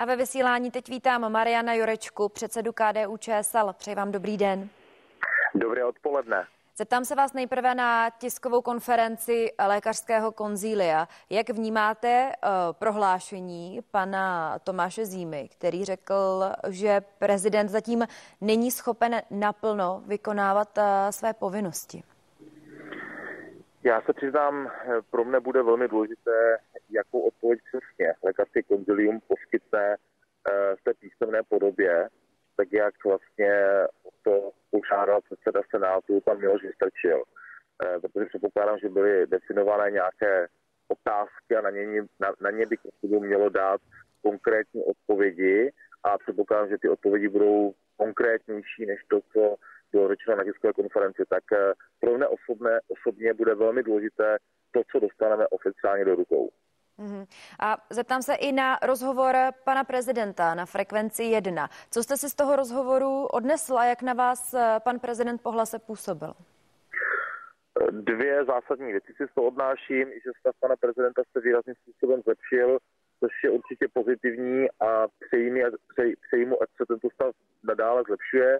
A ve vysílání teď vítám Mariana Jurečku, předsedu KDU ČSL. Přeji vám dobrý den. Dobré odpoledne. Zeptám se vás nejprve na tiskovou konferenci lékařského konzília. Jak vnímáte uh, prohlášení pana Tomáše Zímy, který řekl, že prezident zatím není schopen naplno vykonávat uh, své povinnosti? Já se přiznám, pro mne bude velmi důležité, jakou odpověď přesně lékařské konzilium poskytne uh, v té písemné podobě, tak jak vlastně to požádal předseda Senátu, pan Miloš Vystrčil. Eh, protože předpokládám, že byly definované nějaké otázky a na ně, na, na ně by mělo dát konkrétní odpovědi a předpokládám, že ty odpovědi budou konkrétnější než to, co bylo řečeno na tiskové konferenci. Tak eh, pro mě osobně, osobně bude velmi důležité to, co dostaneme oficiálně do rukou. Mm-hmm. A zeptám se i na rozhovor pana prezidenta na frekvenci 1. Co jste si z toho rozhovoru odnesl a jak na vás eh, pan prezident pohlase působil? Dvě zásadní věci si z toho odnáším, že stav pana prezidenta se výrazným způsobem zlepšil, což je určitě pozitivní a přeji mu, ať se tento stav nadále zlepšuje.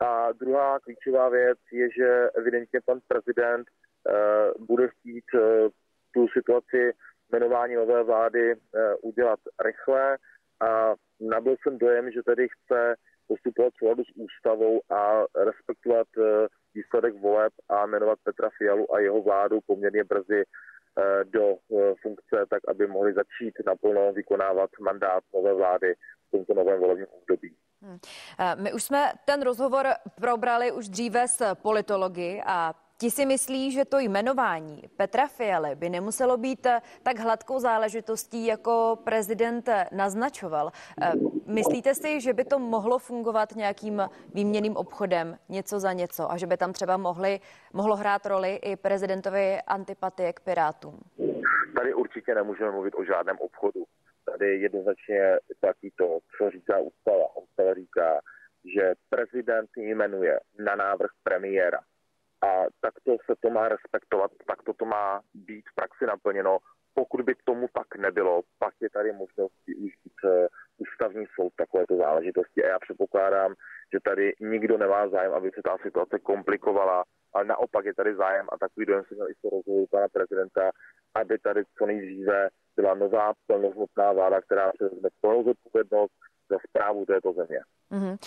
A druhá klíčová věc je, že evidentně pan prezident uh, bude chtít uh, tu situaci jmenování nové vlády eh, udělat rychle a nabil jsem dojem, že tedy chce postupovat v s ústavou a respektovat eh, výsledek voleb a jmenovat Petra Fialu a jeho vládu poměrně brzy eh, do funkce, tak aby mohli začít naplno vykonávat mandát nové vlády v tomto novém volebním období. Hmm. My už jsme ten rozhovor probrali už dříve s politology a Ti si myslí, že to jmenování Petra Fialy by nemuselo být eh, tak hladkou záležitostí, jako prezident eh, naznačoval. Eh, myslíte si, že by to mohlo fungovat nějakým výměným obchodem, něco za něco, a že by tam třeba mohli, mohlo hrát roli i prezidentovi antipatie k Pirátům? Tady určitě nemůžeme mluvit o žádném obchodu. Tady jednoznačně platí to, co říká ústava. Ústava říká, že prezident jmenuje na návrh premiéra a takto se to má respektovat, takto to má být v praxi naplněno. Pokud by tomu tak nebylo, pak je tady možnost využít eh, ústavní soud takovéto záležitosti a já předpokládám, že tady nikdo nemá zájem, aby se ta situace komplikovala, ale naopak je tady zájem a takový dojem jsem měl i z rozhovoru pana prezidenta, aby tady co nejdříve byla nová plnohodnotná vláda, která vezme plnou zodpovědnost za zprávu této země. Mm-hmm.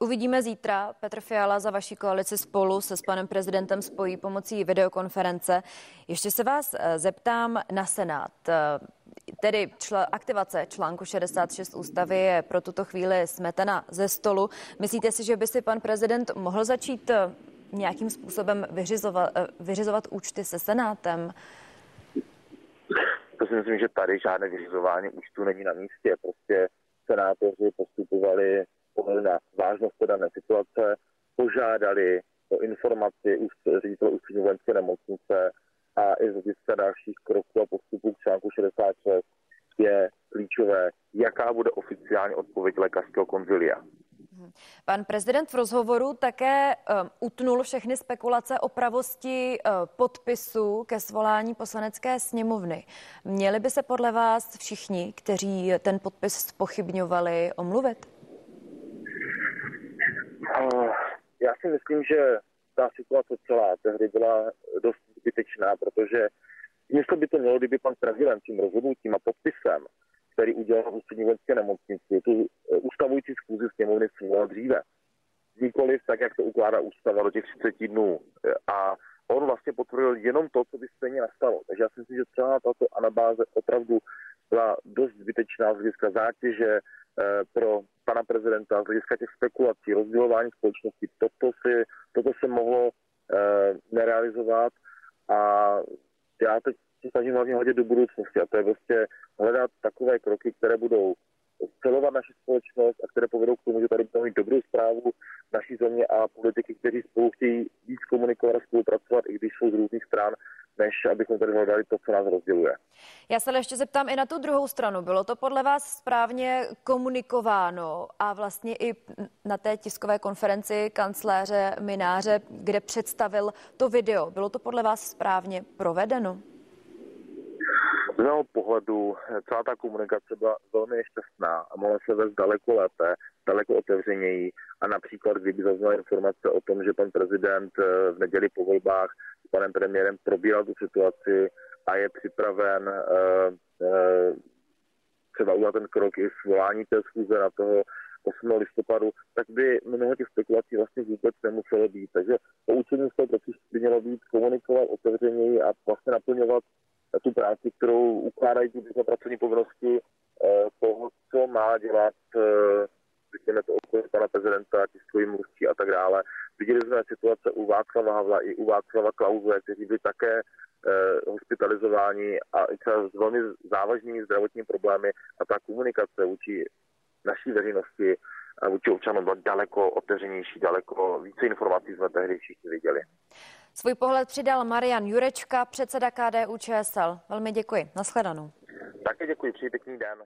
Uvidíme zítra. Petr Fiala za vaší koalici spolu se s panem prezidentem spojí pomocí videokonference. Ještě se vás eh, zeptám na Senát. Eh, tedy čl- aktivace článku 66 ústavy je pro tuto chvíli smetena ze stolu. Myslíte si, že by si pan prezident mohl začít nějakým způsobem vyřizovat, vyřizovat účty se Senátem? Si myslím, že tady žádné vyřizování účtu není na místě. Prostě senátoři postupovali pohledu na vážnost dané situace, požádali o informaci už ředitel ústřední vojenské nemocnice a i z hlediska dalších kroků a postupů k článku 66 je klíčové, jaká bude oficiální odpověď lékařského konzilia. Pan prezident v rozhovoru také um, utnul všechny spekulace o pravosti uh, podpisu ke svolání poslanecké sněmovny. Měli by se podle vás všichni, kteří ten podpis spochybňovali, omluvit? Já si myslím, že ta situace celá tehdy byla dost zbytečná, protože jestli by to mělo, kdyby pan prezident tím rozhodnutím a podpisem, který udělal v ústřední vojenské nemocnici, tu eh, ustavující schůzi sněmovny svolal dříve. Nikoliv tak, jak to ukládá ústava do těch 30 dnů. A on vlastně potvrdil jenom to, co by stejně nastalo. Takže já si myslím, že celá tato anabáze opravdu byla dost zbytečná z hlediska zátěže eh, pro pana prezidenta, z hlediska těch spekulací, rozdělování společnosti. Toto, si, toto se mohlo eh, nerealizovat a já teď se snažím hlavně hledět do budoucnosti a to je prostě hledat takové kroky, které budou celovat naši společnost a které povedou k tomu, že tady budeme mít dobrou zprávu naší země a politiky, kteří spolu chtějí víc komunikovat a spolupracovat, i když jsou z různých stran, než abychom tady hledali to, co nás rozděluje. Já se ale ještě zeptám i na tu druhou stranu. Bylo to podle vás správně komunikováno a vlastně i na té tiskové konferenci kancléře Mináře, kde představil to video, bylo to podle vás správně provedeno? Mého pohledu celá ta komunikace byla velmi nešťastná a mohla se vést daleko lépe, daleko otevřeněji a například, kdyby zazněla informace o tom, že pan prezident eh, v neděli po volbách s panem premiérem probíral tu situaci a je připraven uh, třeba udělat ten krok i svolání té schůze na toho 8. listopadu, tak by mnoho těch spekulací vlastně vůbec nemuselo být. Takže poučení z toho by mělo být komunikovat otevřeněji a vlastně naplňovat tu práci, kterou ukládají ty pracovní povinnosti eh, toho, co má dělat eh, řekněme to okolí pana prezidenta, tiskový mluvčí a tak dále. Viděli jsme situace u Václava Havla i u Václava Klauze, kteří byli také eh, hospitalizováni a i třeba s velmi závažnými zdravotními problémy a ta komunikace vůči naší veřejnosti a vůči občanům byla daleko otevřenější, daleko více informací jsme tehdy všichni viděli. Svůj pohled přidal Marian Jurečka, předseda KDU ČSL. Velmi děkuji. Naschledanou. Také děkuji, přeji pěkný den.